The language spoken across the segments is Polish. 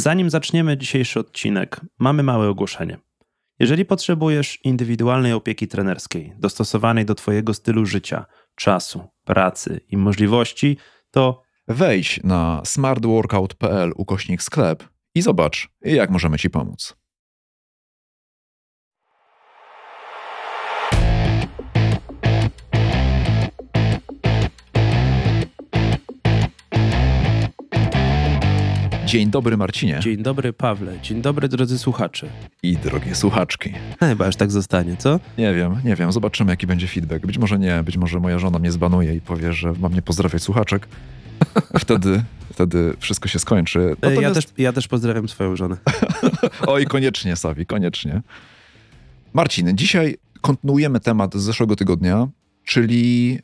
Zanim zaczniemy dzisiejszy odcinek, mamy małe ogłoszenie. Jeżeli potrzebujesz indywidualnej opieki trenerskiej, dostosowanej do Twojego stylu życia, czasu, pracy i możliwości, to Wejdź na smartworkout.pl ukośnik sklep i zobacz, jak możemy Ci pomóc. Dzień dobry, Marcinie. dzień dobry Pawle, dzień dobry drodzy słuchacze. I drogie słuchaczki. Chyba aż tak zostanie, co? Nie wiem, nie wiem, zobaczymy, jaki będzie feedback. Być może nie, być może moja żona mnie zbanuje i powie, że mam nie pozdrawiać słuchaczek. Wtedy, wtedy wszystko się skończy. E, Ja, Natomiast- też, ja też pozdrawiam swoją żonę. Oj, koniecznie, Sawi, koniecznie. Marcin, dzisiaj kontynuujemy temat z zeszłego tygodnia, czyli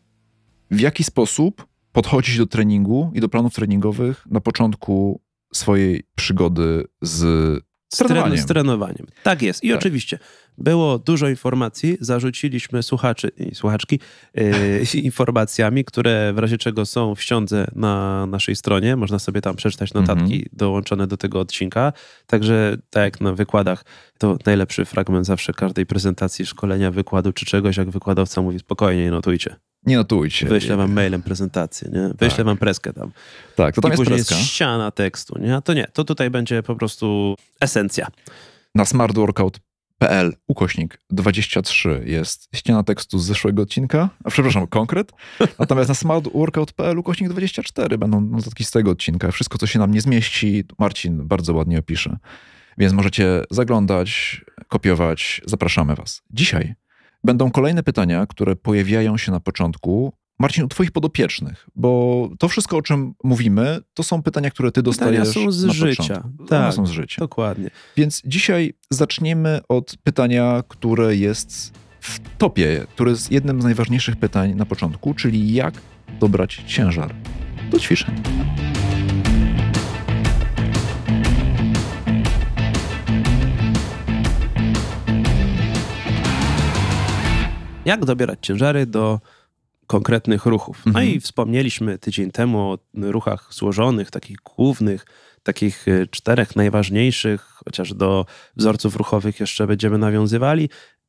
w jaki sposób podchodzić do treningu i do planów treningowych na początku swojej przygody z Z, tren- trenowaniem. z trenowaniem. Tak jest. I Tak. oczywiście było dużo informacji, zarzuciliśmy słuchaczy i słuchaczki yy, informacjami, które w razie czego są w ściądze na naszej stronie. Można sobie tam przeczytać notatki Mhm. dołączone do tego odcinka. Także tak jak na wykładach, to najlepszy fragment zawsze każdej prezentacji, szkolenia, wykładu czy czegoś, jak wykładowca mówi spokojnie, notujcie. Nie notujcie. Wyślę wam mailem prezentację, nie? Wyślę Tak. wam preskę tam. Tak, to tam I jest później preska. jest ściana tekstu, nie? A to nie, to tutaj będzie po prostu esencja. Na smartworkout.pl ukośnik 23 jest ściana tekstu z zeszłego odcinka, a przepraszam, konkret. Natomiast na smartworkout.pl ukośnik 24 będą notatki z tego odcinka. Wszystko, co się nam nie zmieści, Marcin bardzo ładnie opisze. Więc możecie zaglądać, kopiować. Zapraszamy Was. Dzisiaj będą kolejne pytania, które pojawiają się na początku. Marcin, u Twoich podopiecznych, bo to wszystko, o czym mówimy, to są pytania, które Ty Pytania dostajesz są z na życia. początku. One Tak. są z życia. Dokładnie. Więc dzisiaj zaczniemy od pytania, które jest w topie, które jest jednym z najważniejszych pytań na początku, czyli jak dobrać ciężar do ćwiczeń. Jak dobierać ciężary do konkretnych ruchów? No Mhm. i wspomnieliśmy tydzień temu o ruchach złożonych, takich głównych, takich y, czterech najważniejszych, chociaż do wzorców ruchowych jeszcze będziemy nawiązywali.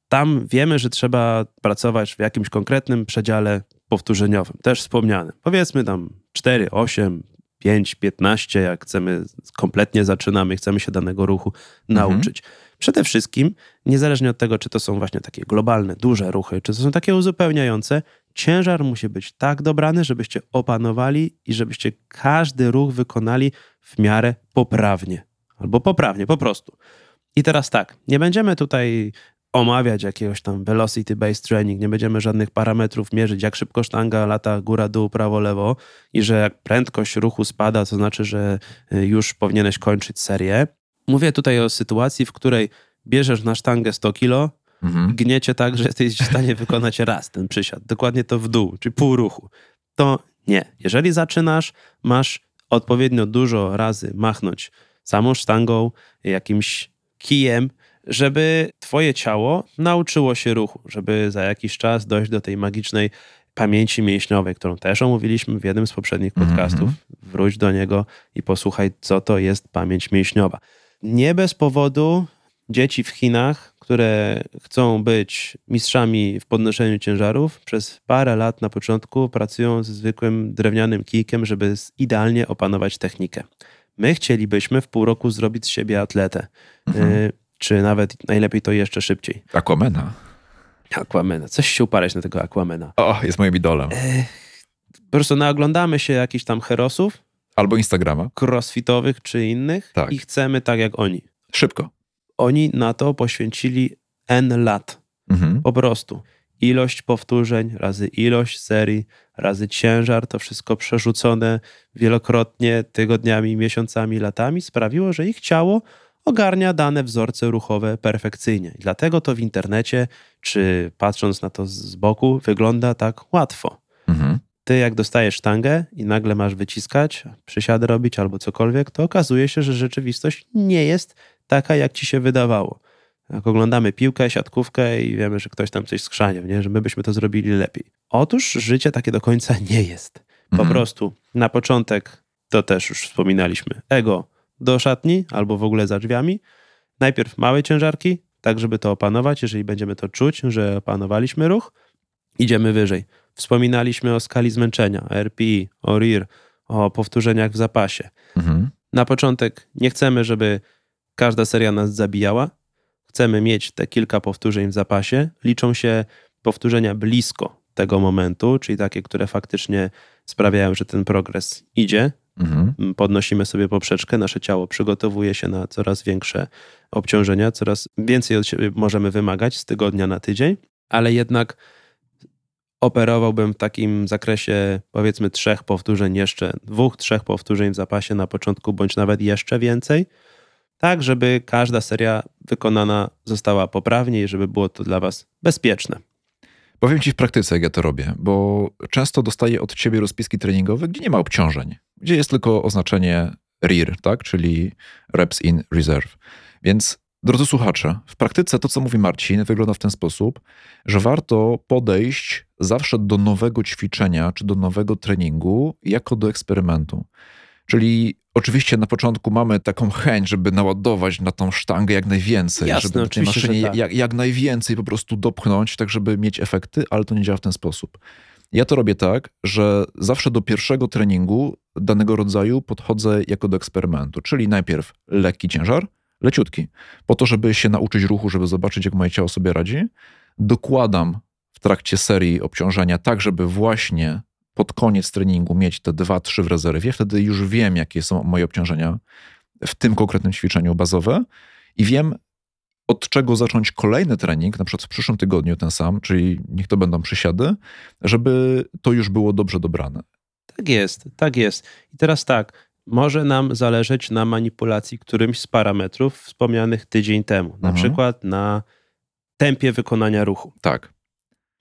Tam wiemy, że trzeba pracować w jakimś konkretnym przedziale powtórzeniowym, też wspomnianym. Powiedzmy tam 4, 8, 5, 15, jak chcemy, kompletnie zaczynamy, chcemy się danego ruchu nauczyć. Przede wszystkim, niezależnie od tego, czy to są właśnie takie globalne, duże ruchy, czy to są takie uzupełniające, ciężar musi być tak dobrany, żebyście opanowali i żebyście każdy ruch wykonali w miarę poprawnie. Albo poprawnie, po prostu. I teraz tak, nie będziemy tutaj omawiać jakiegoś tam velocity based training, nie będziemy żadnych parametrów mierzyć, jak szybko sztanga lata góra, dół, prawo, lewo i że jak prędkość ruchu spada, to znaczy, że y, już powinieneś kończyć serię. Mówię tutaj o sytuacji, w której bierzesz na sztangę 100 kilo, Mhm. gniecie tak, że jesteś w stanie wykonać raz ten przysiad, dokładnie to w dół, czyli pół ruchu. To nie. Jeżeli zaczynasz, masz odpowiednio dużo razy machnąć samą sztangą, jakimś kijem, żeby twoje ciało nauczyło się ruchu, żeby za jakiś czas dojść do tej magicznej pamięci mięśniowej, którą też omówiliśmy w jednym z poprzednich podcastów. Wróć do niego i posłuchaj, co to jest pamięć mięśniowa. Nie bez powodu dzieci w Chinach, które chcą być mistrzami w podnoszeniu ciężarów, przez parę lat na początku pracują ze zwykłym drewnianym kijkiem, żeby idealnie opanować technikę. My chcielibyśmy w pół roku zrobić z siebie atletę, Mhm. y, czy nawet najlepiej to jeszcze szybciej. Aquamena. Aquamena, coś się uparać na tego Aquamena. O, jest moim idolem. Po prostu naoglądamy się jakichś tam herosów, Albo Instagrama. crossfitowych czy innych Tak. i chcemy tak jak oni. Szybko. Oni na to poświęcili N lat. Mhm. Po prostu. Ilość powtórzeń razy ilość serii, razy ciężar, to wszystko przerzucone wielokrotnie, tygodniami, miesiącami, latami sprawiło, że ich ciało ogarnia dane wzorce ruchowe perfekcyjnie. I dlatego to w internecie, czy patrząc na to z boku, wygląda tak łatwo. Mhm. Ty, jak dostajesz sztangę i nagle masz wyciskać, przysiady robić albo cokolwiek, to okazuje się, że rzeczywistość nie jest taka, jak ci się wydawało. Jak oglądamy piłkę, siatkówkę i wiemy, że ktoś tam coś skrzania, nie? że my byśmy to zrobili lepiej. Otóż życie takie do końca nie jest. Po Mhm. prostu na początek, to też już wspominaliśmy, ego do szatni albo w ogóle za drzwiami. Najpierw małe ciężarki, tak żeby to opanować. Jeżeli będziemy to czuć, że opanowaliśmy ruch, idziemy wyżej. Wspominaliśmy o skali zmęczenia, RPI, o RIR, o powtórzeniach w zapasie. Mhm. Na początek nie chcemy, żeby każda seria nas zabijała. Chcemy mieć te kilka powtórzeń w zapasie. Liczą się powtórzenia blisko tego momentu, czyli takie, które faktycznie sprawiają, że ten progres idzie. Mhm. Podnosimy sobie poprzeczkę, nasze ciało przygotowuje się na coraz większe obciążenia, coraz więcej od siebie możemy wymagać z tygodnia na tydzień, ale jednak operowałbym w takim zakresie powiedzmy trzech powtórzeń jeszcze, dwóch, trzech powtórzeń w zapasie na początku, bądź nawet jeszcze więcej, tak żeby każda seria wykonana została poprawnie i żeby było to dla Was bezpieczne. Powiem Ci w praktyce, jak ja to robię, bo często dostaję od Ciebie rozpiski treningowe, gdzie nie ma obciążeń, gdzie jest tylko oznaczenie RIR, tak? czyli Reps in Reserve. Więc Drodzy słuchacze, w praktyce to, co mówi Marcin, wygląda w ten sposób, że warto podejść zawsze do nowego ćwiczenia czy do nowego treningu jako do eksperymentu. Czyli oczywiście na początku mamy taką chęć, żeby naładować na tą sztangę jak najwięcej, Jasne, żeby tej maszynie tak. jak, jak najwięcej po prostu dopchnąć, tak żeby mieć efekty, ale to nie działa w ten sposób. Ja to robię tak, że zawsze do pierwszego treningu danego rodzaju podchodzę jako do eksperymentu, czyli najpierw lekki ciężar, leciutki, po to, żeby się nauczyć ruchu, żeby zobaczyć, jak moje ciało sobie radzi. Dokładam w trakcie serii obciążenia, tak żeby właśnie pod koniec treningu mieć te dwa, trzy w rezerwie. Wtedy już wiem, jakie są moje obciążenia w tym konkretnym ćwiczeniu bazowe i wiem, od czego zacząć kolejny trening, na przykład w przyszłym tygodniu ten sam, czyli niech to będą przysiady, żeby to już było dobrze dobrane. Tak jest, tak jest. I teraz tak, może nam zależeć na manipulacji którymś z parametrów wspomnianych tydzień temu, na mhm. przykład na tempie wykonania ruchu. Tak.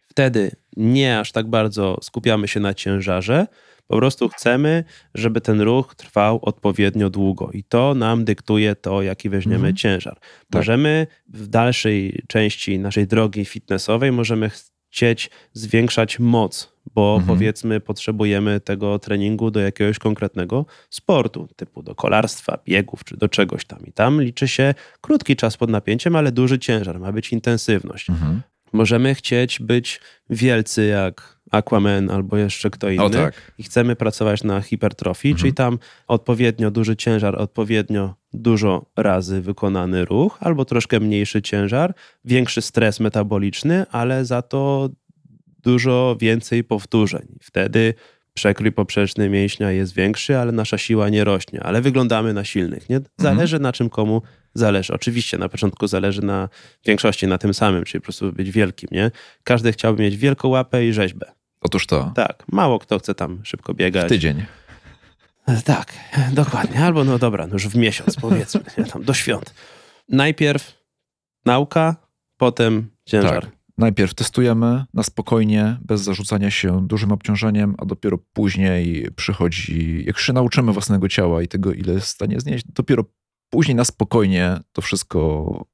Wtedy nie aż tak bardzo skupiamy się na ciężarze, po prostu chcemy, żeby ten ruch trwał odpowiednio długo i to nam dyktuje to, jaki weźmiemy mhm. ciężar. Tak. Możemy w dalszej części naszej drogi fitnessowej, możemy chcieć zwiększać moc, bo mhm. powiedzmy potrzebujemy tego treningu do jakiegoś konkretnego sportu, typu do kolarstwa, biegów czy do czegoś tam. I tam liczy się krótki czas pod napięciem, ale duży ciężar, ma być intensywność. Mhm. Możemy chcieć być wielcy jak Aquaman albo jeszcze kto inny tak. i chcemy pracować na hipertrofii, mhm. czyli tam odpowiednio duży ciężar, odpowiednio dużo razy wykonany ruch, albo troszkę mniejszy ciężar, większy stres metaboliczny, ale za to dużo więcej powtórzeń. Wtedy przekrój poprzeczny mięśnia jest większy, ale nasza siła nie rośnie, ale wyglądamy na silnych. Nie? Zależy mhm. na czym komu zależy. Oczywiście na początku zależy na większości na tym samym, czyli po prostu być wielkim. Nie? Każdy chciałby mieć wielką łapę i rzeźbę. Otóż to. Tak, mało kto chce tam szybko biegać. W tydzień. Tak, dokładnie. Albo no dobra, no już w miesiąc powiedzmy, nie, tam do świąt. Najpierw nauka, potem ciężar. Tak. Najpierw testujemy na spokojnie, bez zarzucania się dużym obciążeniem, a dopiero później przychodzi, jak się nauczymy własnego ciała i tego, ile jest w stanie znieść, dopiero później na spokojnie to wszystko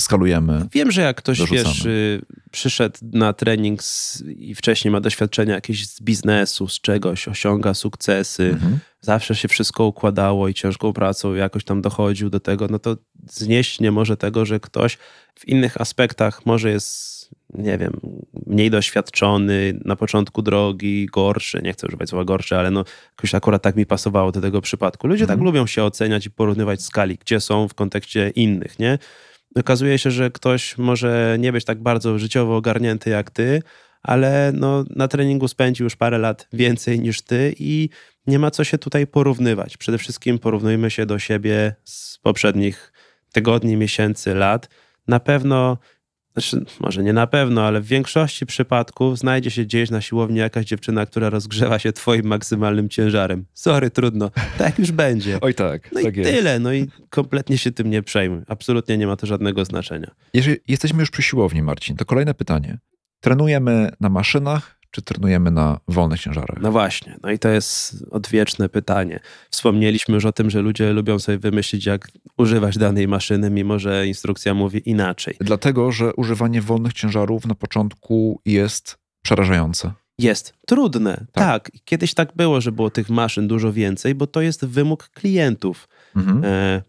skalujemy. Wiem, że jak ktoś dorzucamy. wiesz, y, przyszedł na trening z, i wcześniej ma doświadczenia jakieś z biznesu, z czegoś, osiąga sukcesy, mhm. zawsze się wszystko układało i ciężką pracą jakoś tam dochodził do tego, no to znieść nie może tego, że ktoś w innych aspektach może jest nie wiem, mniej doświadczony, na początku drogi, gorszy, nie chcę używać słowa gorszy, ale no jakoś akurat tak mi pasowało do tego przypadku. Ludzie tak mhm. lubią się oceniać i porównywać skali, gdzie są w kontekście innych, nie? Okazuje się, że ktoś może nie być tak bardzo życiowo ogarnięty jak ty, ale no, na treningu spędził już parę lat więcej niż ty i nie ma co się tutaj porównywać. Przede wszystkim porównujmy się do siebie z poprzednich tygodni, miesięcy, lat. Na pewno znaczy, może nie na pewno, ale w większości przypadków znajdzie się gdzieś na siłowni jakaś dziewczyna, która rozgrzewa się twoim maksymalnym ciężarem. Sorry, trudno. Tak już będzie. Oj tak. No tak i jest. tyle. No i kompletnie się tym nie przejmuj. Absolutnie nie ma to żadnego znaczenia. Jeżeli jesteśmy już przy siłowni, Marcin, to kolejne pytanie. Trenujemy na maszynach czy trenujemy na wolnych ciężarach? No właśnie, no i to jest odwieczne pytanie. Wspomnieliśmy już o tym, że ludzie lubią sobie wymyślić, jak używać danej maszyny, mimo że instrukcja mówi inaczej. Dlatego, że używanie wolnych ciężarów na początku jest przerażające. Jest trudne, tak. tak. Kiedyś tak było, że było tych maszyn dużo więcej, bo to jest wymóg klientów. Mhm. E,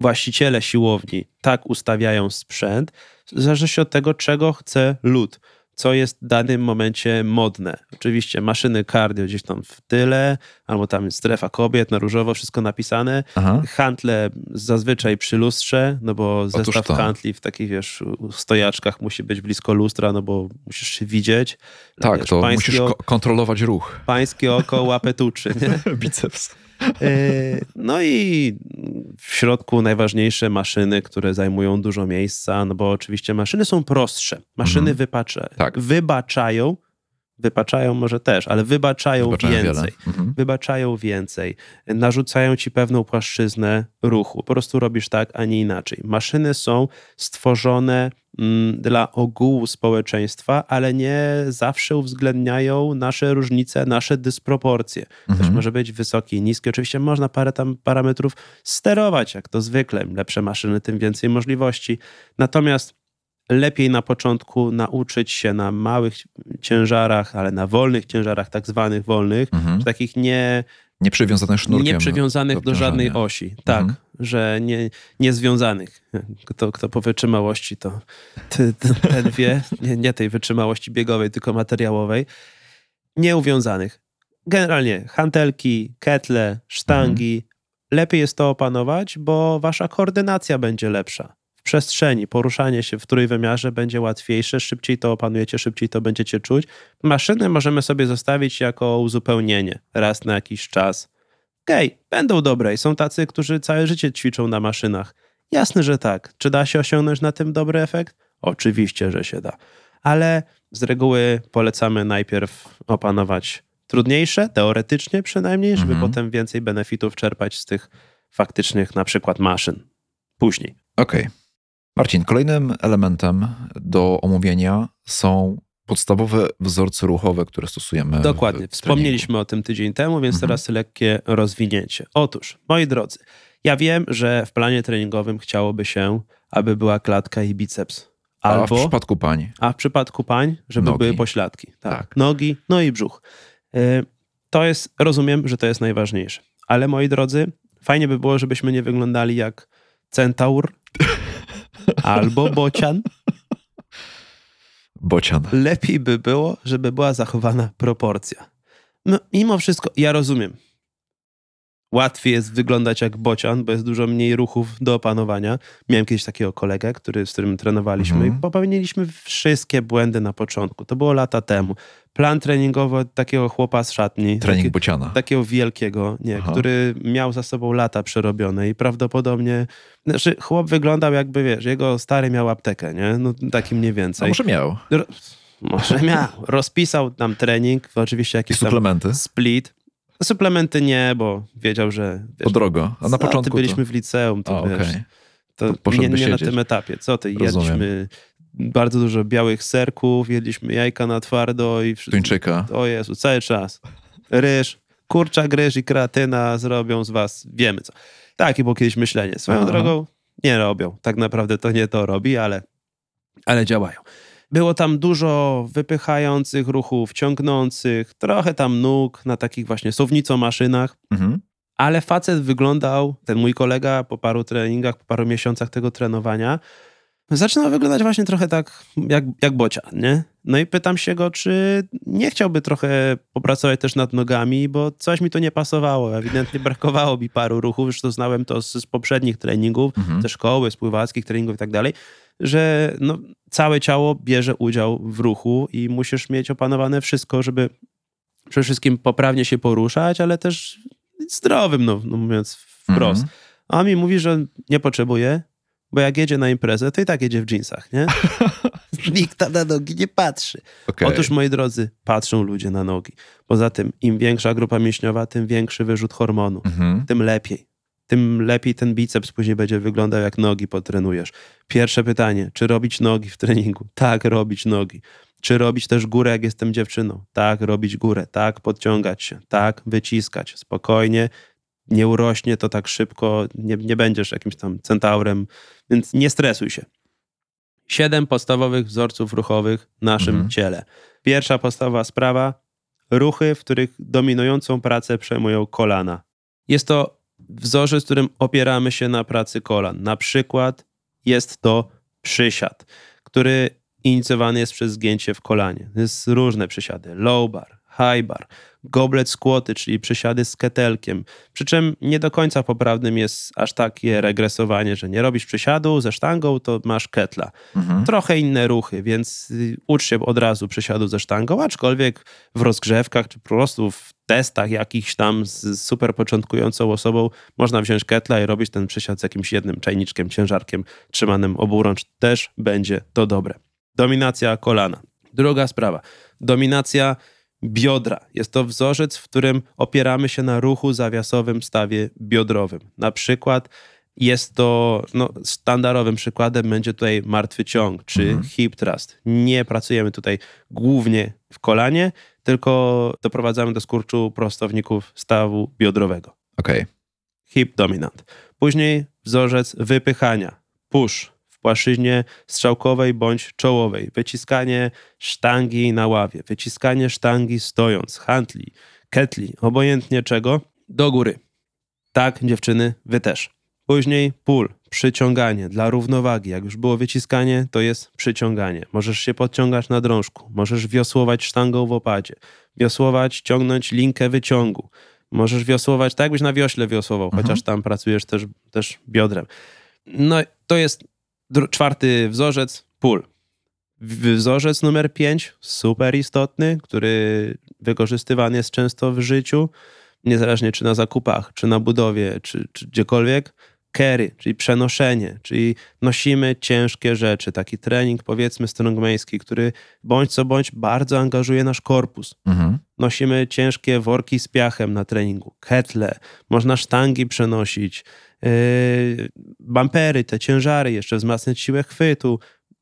właściciele siłowni tak ustawiają sprzęt, w zależności od tego, czego chce lud, co jest w danym momencie modne. Oczywiście maszyny cardio gdzieś tam w tyle, albo tam strefa kobiet na różowo, wszystko napisane. Aha. Hantle zazwyczaj przy lustrze, no bo zestaw hantli w takich, wiesz, stojaczkach musi być blisko lustra, no bo musisz się widzieć. Tak, Wiesz, to musisz o- kontrolować ruch. Pańskie oko łapę tuczy, nie? Biceps. E, No i w środku najważniejsze maszyny, które zajmują dużo miejsca, no bo oczywiście maszyny są prostsze. Maszyny Mhm. wypacza, Tak. wybaczają, wypaczają może też, ale wybaczają Wybaczają więcej. Mhm. Wybaczają więcej, narzucają ci pewną płaszczyznę ruchu. Po prostu robisz tak, a nie inaczej. Maszyny są stworzone mm, dla ogółu społeczeństwa, ale nie zawsze uwzględniają nasze różnice, nasze dysproporcje. Mhm. może być wysoki i niski. Oczywiście można parę tam parametrów sterować, jak to zwykle. Im lepsze maszyny, tym więcej możliwości. Natomiast lepiej na początku nauczyć się na małych ciężarach, ale na wolnych ciężarach, tak zwanych wolnych, Mhm. takich nie, Nie przywiązane sznurkiem. nie przywiązanych do żadnej osi. Tak, Mhm. że nie, niezwiązanych. Kto, kto po wytrzymałości, to ty, ty, ten wie, nie, nie tej wytrzymałości biegowej, tylko materiałowej. Nieuwiązanych. Generalnie hantelki, ketle, sztangi. Lepiej jest to opanować, bo wasza koordynacja będzie lepsza. Przestrzeni, poruszanie się w trójwymiarze będzie łatwiejsze, szybciej to opanujecie, szybciej to będziecie czuć. Maszyny możemy sobie zostawić jako uzupełnienie raz na jakiś czas. Okej, będą dobre i są tacy, którzy całe życie ćwiczą na maszynach. Jasne, że tak. Czy da się osiągnąć na tym dobry efekt? Oczywiście, że się da. Ale z reguły polecamy najpierw opanować trudniejsze, teoretycznie przynajmniej, żeby Mhm. potem więcej benefitów czerpać z tych faktycznych na przykład maszyn. Później. Okej. Marcin, kolejnym elementem do omówienia są podstawowe wzorce ruchowe, które stosujemy. Dokładnie. Wspomnieliśmy o tym tydzień temu, więc Mhm. teraz lekkie rozwinięcie. Otóż, moi drodzy, ja wiem, że w planie treningowym chciałoby się, aby była klatka i biceps. A Albo, w przypadku pań. a w przypadku pań, żeby Nogi. były pośladki. Tak. Tak. Nogi, no i brzuch. Y, To jest, rozumiem, że to jest najważniejsze. Ale moi drodzy, fajnie by było, żebyśmy nie wyglądali jak centaur albo bocian. Bocian. lepiej by było, żeby była zachowana proporcja. No, mimo wszystko, ja rozumiem. Łatwiej jest wyglądać jak bocian, bo jest dużo mniej ruchów do opanowania. Miałem kiedyś takiego kolegę, który, z którym trenowaliśmy Mhm. i popełniliśmy wszystkie błędy na początku. To było lata temu. Plan treningowy takiego chłopa z szatni. Trening taki- bociana. takiego wielkiego, nie, Aha. który miał za sobą lata przerobione i prawdopodobnie, znaczy chłop wyglądał jakby, wiesz, jego stary miał aptekę, nie? No taki mniej A więcej. może miał. Może miał. Rozpisał nam trening, oczywiście tam suplementy. split. Suplementy nie, bo wiedział, że wiesz, To drogo. A na no, początku byliśmy to... w liceum, to A, wiesz, to nie, nie na tym etapie. Co ty, Rozumiem. jedliśmy bardzo dużo białych serków, jedliśmy jajka na twardo i wszystko. Tuńczyka. O Jezu, cały czas. Ryż, kurczak, ryż i kreatyna zrobią z was, wiemy co. Takie było kiedyś myślenie. Swoją Aha. drogą nie robią. Tak naprawdę to nie to robi, ale, ale działają. Było tam dużo wypychających ruchów, ciągnących, trochę tam nóg na takich właśnie sownico-maszynach. Mhm. Ale facet wyglądał, ten mój kolega po paru treningach, po paru miesiącach tego trenowania, zaczyna wyglądać właśnie trochę tak jak, jak bocian, nie? No i pytam się go, czy nie chciałby trochę popracować też nad nogami, bo coś mi tu nie pasowało. Ewidentnie brakowało mi paru ruchów, już to znałem to z, z poprzednich treningów, Mhm. ze szkoły, z pływackich treningów i tak dalej, że no, całe ciało bierze udział w ruchu i musisz mieć opanowane wszystko, żeby przede wszystkim poprawnie się poruszać, ale też zdrowym, no, no mówiąc wprost. Mhm. A mi mówi, że nie potrzebuje, bo jak jedzie na imprezę, to i tak jedzie w dżinsach, nie? Nikt tam na nogi nie patrzy. Okej. Otóż, moi drodzy, patrzą ludzie na nogi. Poza tym, im większa grupa mięśniowa, tym większy wyrzut hormonu, Mhm. tym lepiej. Tym lepiej ten biceps później będzie wyglądał, jak nogi potrenujesz. Pierwsze pytanie, czy robić nogi w treningu? Tak, robić nogi. Czy robić też górę, jak jestem dziewczyną? Tak, robić górę. Tak, podciągać się. Tak, wyciskać. Spokojnie. Nie urośnie to tak szybko. Nie, nie będziesz jakimś tam centaurem, więc nie stresuj się. Siedem podstawowych wzorców ruchowych w naszym Mhm. ciele. Pierwsza podstawowa sprawa, ruchy, w których dominującą pracę przejmują kolana. Jest to wzorzec, którym opieramy się na pracy kolan. Na przykład jest to przysiad, który inicjowany jest przez zgięcie w kolanie. Jest różne przysiady. Low bar, high bar, goblet squaty, czyli przysiady z ketelkiem. Przy czym nie do końca poprawnym jest aż takie regresowanie, że nie robisz przysiadu ze sztangą, to masz ketla. Mhm. Trochę inne ruchy, więc y, ucz się od razu przysiadu ze sztangą, aczkolwiek w rozgrzewkach, czy po prostu w testach jakichś tam z super początkującą osobą można wziąć ketla i robić ten przysiad z jakimś jednym czajniczkiem, ciężarkiem trzymanym oburącz. Też będzie to dobre. Dominacja kolana. Druga sprawa. Dominacja biodra. Jest to wzorzec, w którym opieramy się na ruchu zawiasowym stawie biodrowym. Na przykład jest to, no, standardowym przykładem będzie tutaj martwy ciąg czy mhm. hip thrust. Nie pracujemy tutaj głównie w kolanie, tylko doprowadzamy do skurczu prostowników stawu biodrowego. Okay. Hip dominant. Później wzorzec wypychania, push w płaszczyźnie strzałkowej bądź czołowej, wyciskanie sztangi na ławie, wyciskanie sztangi stojąc, handli, ketli, obojętnie czego, do góry. Tak, dziewczyny, wy też. Później pull, przyciąganie dla równowagi. Jak już było wyciskanie, to jest przyciąganie. Możesz się podciągać na drążku, możesz wiosłować sztangą w opadzie, wiosłować, ciągnąć linkę wyciągu. Możesz wiosłować tak, jakbyś na wiośle wiosłował, mhm. chociaż tam pracujesz też, też biodrem. No to jest czwarty wzorzec, pull. Wzorzec numer 5, super istotny, który wykorzystywany jest często w życiu, niezależnie czy na zakupach, czy na budowie, czy, czy gdziekolwiek. Carry, czyli przenoszenie, czyli nosimy ciężkie rzeczy. Taki trening, powiedzmy, strongmański, który bądź co bądź bardzo angażuje nasz korpus. Mhm. Nosimy ciężkie worki z piachem na treningu, ketle, można sztangi przenosić, bampery, te ciężary, jeszcze wzmacniać siłę chwytu,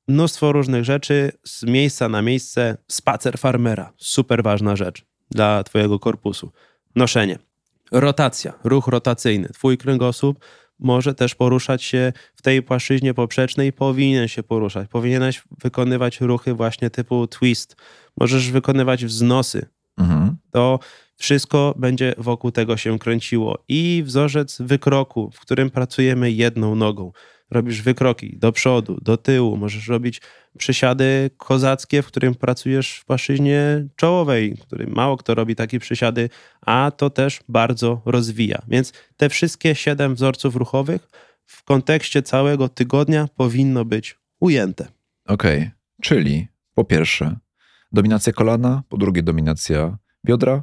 mnóstwo różnych rzeczy z miejsca na miejsce. Spacer farmera, super ważna rzecz dla Twojego korpusu. Noszenie. Rotacja, ruch rotacyjny. Twój kręgosłup może też poruszać się w tej płaszczyźnie poprzecznej, powinien się poruszać. Powinieneś wykonywać ruchy właśnie typu twist. Możesz wykonywać wznosy. Mhm. To wszystko będzie wokół tego się kręciło. I wzorzec wykroku, w którym pracujemy jedną nogą. Robisz wykroki do przodu, do tyłu, możesz robić przysiady kozackie, w którym pracujesz w płaszczyźnie czołowej, w którym mało kto robi takie przysiady, a to też bardzo rozwija. Więc te wszystkie siedem wzorców ruchowych w kontekście całego tygodnia powinno być ujęte. Okej, okay. czyli po pierwsze dominacja kolana, po drugie dominacja biodra,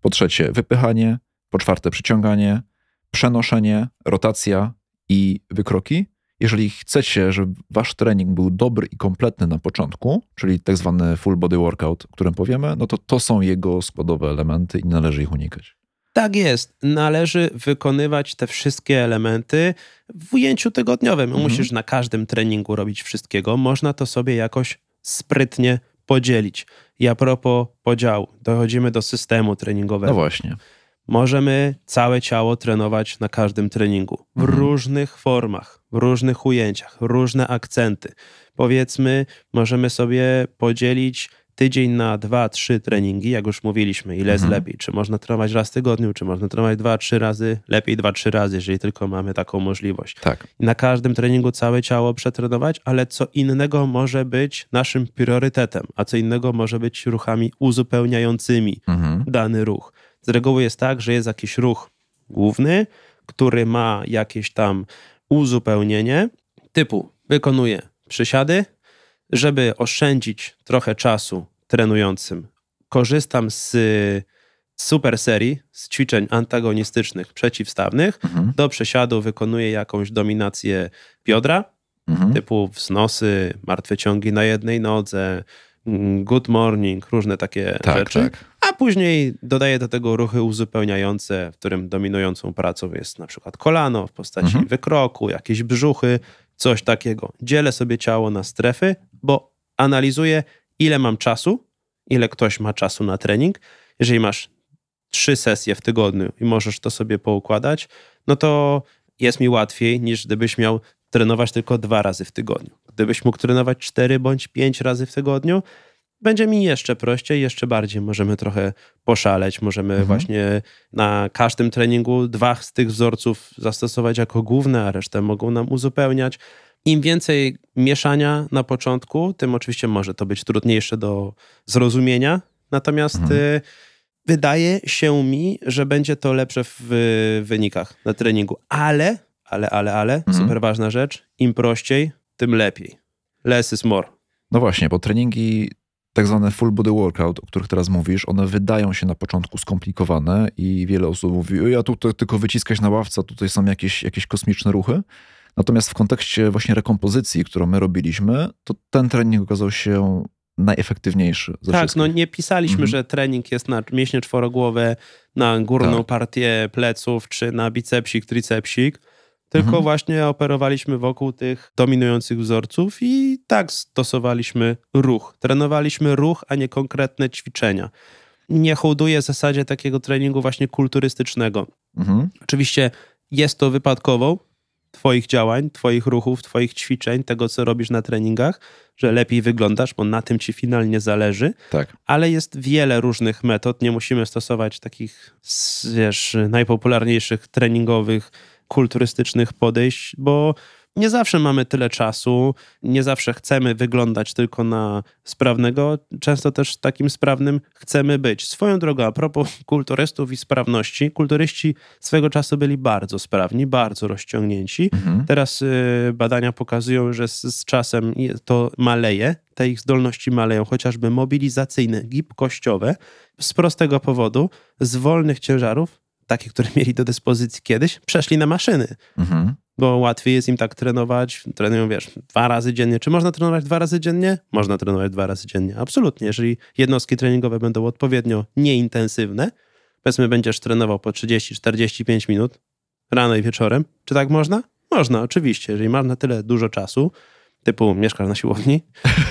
po trzecie wypychanie, po czwarte przyciąganie, przenoszenie, rotacja i wykroki. Jeżeli chcecie, żeby wasz trening był dobry i kompletny na początku, czyli tak zwany full body workout, o którym powiemy, no to to są jego składowe elementy i należy ich unikać. Tak jest. Należy wykonywać te wszystkie elementy w ujęciu tygodniowym. Mhm. Musisz na każdym treningu robić wszystkiego. Można to sobie jakoś sprytnie podzielić. I a propos podziału, dochodzimy do systemu treningowego. No właśnie. Możemy całe ciało trenować na każdym treningu w mhm. różnych formach, w różnych ujęciach, różne akcenty. Powiedzmy, możemy sobie podzielić tydzień na dwa, trzy treningi, jak już mówiliśmy, ile jest mhm. lepiej. Czy można trenować raz w tygodniu, czy można trenować dwa, trzy razy, lepiej dwa, trzy razy, jeżeli tylko mamy taką możliwość. Tak. Na każdym treningu całe ciało przetrenować, ale co innego może być naszym priorytetem, a co innego może być ruchami uzupełniającymi mhm. dany ruch. Z reguły jest tak, że jest jakiś ruch główny, który ma jakieś tam uzupełnienie, typu wykonuje przysiady, żeby oszczędzić trochę czasu trenującym, korzystam z super serii, z ćwiczeń antagonistycznych, przeciwstawnych. Mhm. Do przesiadu wykonuję jakąś dominację biodra, mhm. typu wznosy, martwe ciągi na jednej nodze, mm, good morning, różne takie tak, rzeczy. Tak. A później dodaję do tego ruchy uzupełniające, w którym dominującą pracą jest na przykład kolano w postaci mhm. wykroku, jakieś brzuchy, coś takiego. Dzielę sobie ciało na strefy, bo analizuję, ile mam czasu, ile ktoś ma czasu na trening. Jeżeli masz trzy sesje w tygodniu i możesz to sobie poukładać, no to jest mi łatwiej niż gdybyś miał trenować tylko dwa razy w tygodniu. Gdybyś mógł trenować cztery bądź pięć razy w tygodniu, będzie mi jeszcze prościej, jeszcze bardziej możemy trochę poszaleć. Możemy mhm. właśnie na każdym treningu dwa z tych wzorców zastosować jako główne, a resztę mogą nam uzupełniać. Im więcej mieszania na początku, tym oczywiście może to być trudniejsze do zrozumienia. Natomiast mhm. Y, wydaje się mi, że będzie to lepsze w wynikach na treningu. Ale, ale, ale, ale, mhm. super ważna rzecz, im prościej, tym lepiej. Less is more. No właśnie, bo treningi tak zwane full body workout, o których teraz mówisz, one wydają się na początku skomplikowane i wiele osób mówi, ja tu tylko wyciskać na ławce, tutaj są jakieś, jakieś kosmiczne ruchy. Natomiast w kontekście właśnie rekompozycji, którą my robiliśmy, to ten trening okazał się najefektywniejszy. Tak, wszystkich. no nie pisaliśmy, mhm. że trening jest na mięśnie czworogłowe, na górną tak. partię pleców, czy na bicepsik, tricepsik, tylko mhm. właśnie operowaliśmy wokół tych dominujących wzorców i tak stosowaliśmy ruch. Trenowaliśmy ruch, a nie konkretne ćwiczenia. Nie hołduję w zasadzie takiego treningu właśnie kulturystycznego. Mhm. Oczywiście jest to wypadkową, Twoich działań, Twoich ruchów, Twoich ćwiczeń, tego co robisz na treningach, że lepiej wyglądasz, bo na tym Ci finalnie zależy. Tak. Ale jest wiele różnych metod. Nie musimy stosować takich, wiesz, najpopularniejszych treningowych, kulturystycznych podejść, bo nie zawsze mamy tyle czasu, nie zawsze chcemy wyglądać tylko na sprawnego, często też takim sprawnym chcemy być. Swoją drogą, a propos kulturystów i sprawności, kulturyści swego czasu byli bardzo sprawni, bardzo rozciągnięci. Mhm. Teraz y, badania pokazują, że z, z czasem to maleje, te ich zdolności maleją, chociażby mobilizacyjne, gibkościowe, z prostego powodu, z wolnych ciężarów takie, które mieli do dyspozycji kiedyś, przeszli na maszyny. Mhm bo łatwiej jest im tak trenować. Trenują, wiesz, dwa razy dziennie. Czy można trenować dwa razy dziennie? Można trenować dwa razy dziennie. Absolutnie. Jeżeli jednostki treningowe będą odpowiednio nieintensywne, powiedzmy, będziesz trenował po 30-45 minut rano i wieczorem, czy tak można? Można, oczywiście. Jeżeli masz na tyle dużo czasu, typu mieszkasz na siłowni,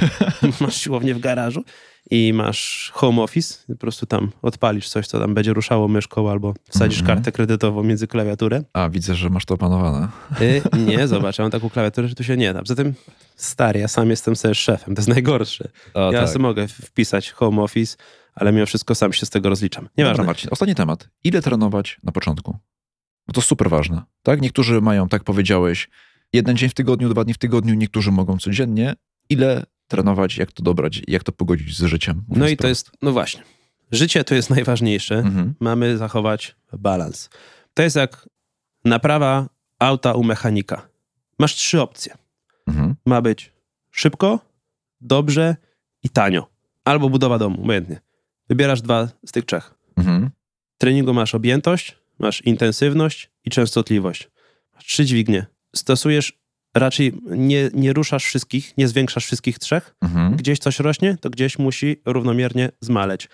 masz siłownię w garażu i masz home office, po prostu tam odpalisz coś, co tam będzie ruszało myszką albo wsadzisz mm -hmm. kartę kredytową między klawiaturę. A, widzę, że masz to opanowane. Y, nie, zobacz, ja mam taką klawiaturę, że tu się nie da. Poza tym, stary, ja sam jestem sobie szefem, to jest najgorsze. O, ja tak. sobie mogę wpisać home office, ale mimo wszystko sam się z tego rozliczam. Nieważne. Dobra, Marcin, ostatni temat. Ile trenować na początku? Bo to super ważne, tak? Niektórzy mają, tak powiedziałeś, jeden dzień w tygodniu, dwa dni w tygodniu, niektórzy mogą codziennie. Ile trenować, jak to dobrać, jak to pogodzić z życiem? No i to jest, no właśnie. Życie to jest najważniejsze. Mhm. Mamy zachować balans. To jest jak naprawa auta u mechanika. Masz trzy opcje. Mhm. Ma być szybko, dobrze i tanio. Albo budowa domu, obojętnie. Wybierasz dwa z tych trzech. Mhm. W treningu masz objętość, masz intensywność i częstotliwość. Masz trzy dźwignie stosujesz raczej nie, nie ruszasz wszystkich, nie zwiększasz wszystkich trzech. Mhm. Gdzieś coś rośnie, to gdzieś musi równomiernie zmaleć.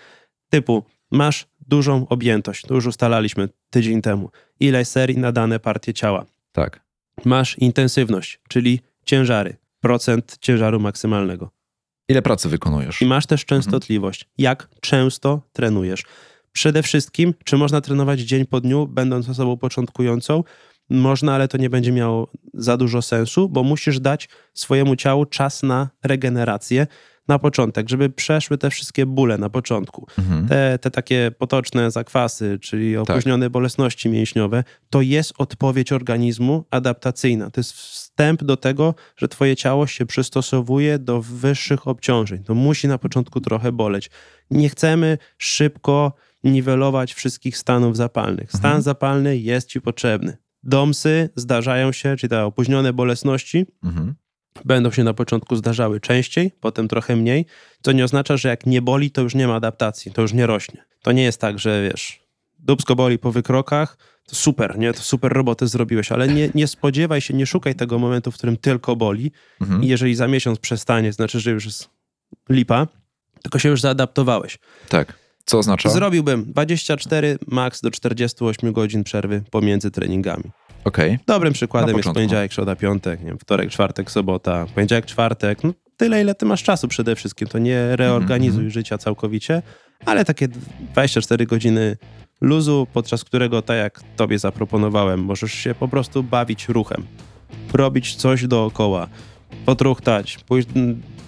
Typu, masz dużą objętość, to już ustalaliśmy tydzień temu. Ile serii na dane partie ciała. Tak. Masz intensywność, czyli ciężary, procent ciężaru maksymalnego. Ile pracy wykonujesz? I masz też częstotliwość. Mhm. Jak często trenujesz? Przede wszystkim, czy można trenować dzień po dniu, będąc osobą początkującą? Można, ale to nie będzie miało za dużo sensu, bo musisz dać swojemu ciału czas na regenerację na początek, żeby przeszły te wszystkie bóle na początku. Mhm. Te, te takie potoczne zakwasy, czyli tak. opóźnione tak. bolesności mięśniowe, to jest odpowiedź organizmu adaptacyjna. To jest wstęp do tego, że twoje ciało się przystosowuje do wyższych obciążeń. To musi na początku trochę boleć. Nie chcemy szybko niwelować wszystkich stanów zapalnych. Stan mhm. zapalny jest ci potrzebny. Domsy zdarzają się, czyli te opóźnione bolesności, mhm. będą się na początku zdarzały częściej, potem trochę mniej, co nie oznacza, że jak nie boli, to już nie ma adaptacji, to już nie rośnie. To nie jest tak, że wiesz, dubsko boli po wykrokach, to super, nie? To super robotę zrobiłeś, ale nie, nie spodziewaj się, nie szukaj tego momentu, w którym tylko boli mhm. i jeżeli za miesiąc przestanie, znaczy, że już jest lipa, tylko się już zaadaptowałeś. Tak. Co oznacza? Zrobiłbym 24 max do 48 godzin przerwy pomiędzy treningami. Okay. Dobrym przykładem jest poniedziałek, środa, piątek, nie wiem, wtorek, czwartek, sobota, poniedziałek, czwartek. No, tyle, ile ty masz czasu przede wszystkim. To nie reorganizuj mm -hmm. życia całkowicie, ale takie 24 godziny luzu, podczas którego, tak jak tobie zaproponowałem, możesz się po prostu bawić ruchem, robić coś dookoła, Potruchtać, pójść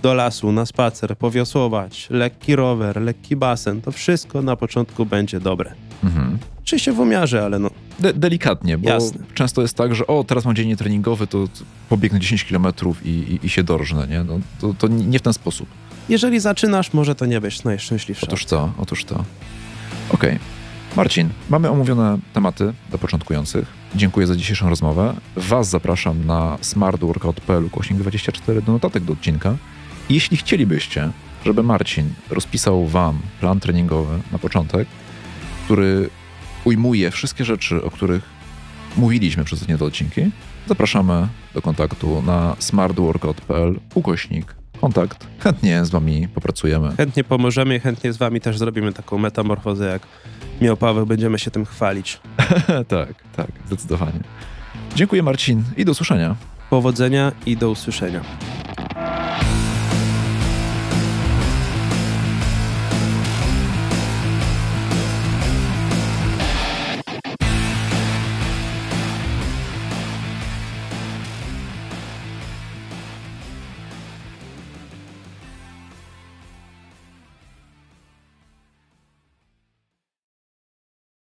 do lasu, na spacer, powiosłować, lekki rower, lekki basen, to wszystko na początku będzie dobre. Mhm. Oczywiście w umiarze, ale no De delikatnie, bo Jasne. często jest tak, że o, teraz mam dzień treningowy, to pobiegnę 10 km i, i, i się dorżnę, nie? No, to, to nie w ten sposób. jeżeli zaczynasz, może to nie być najszczęśliwsza. Otóż to, otóż to. Okej. Marcin, mamy omówione tematy dla początkujących. Dziękuję za dzisiejszą rozmowę. Was zapraszam na smartworkout.pl kośnik 24 do notatek do odcinka. Jeśli chcielibyście, żeby Marcin rozpisał wam plan treningowy na początek, który ujmuje wszystkie rzeczy, o których mówiliśmy przez te dwa odcinki, zapraszamy do kontaktu na smartworkout.pl ukośnik kontakt. Chętnie z wami popracujemy. Chętnie pomożemy, chętnie z wami też zrobimy taką metamorfozę, jak miał Paweł, będziemy się tym chwalić. tak, tak, zdecydowanie. Dziękuję Marcin i do usłyszenia. Powodzenia i do usłyszenia.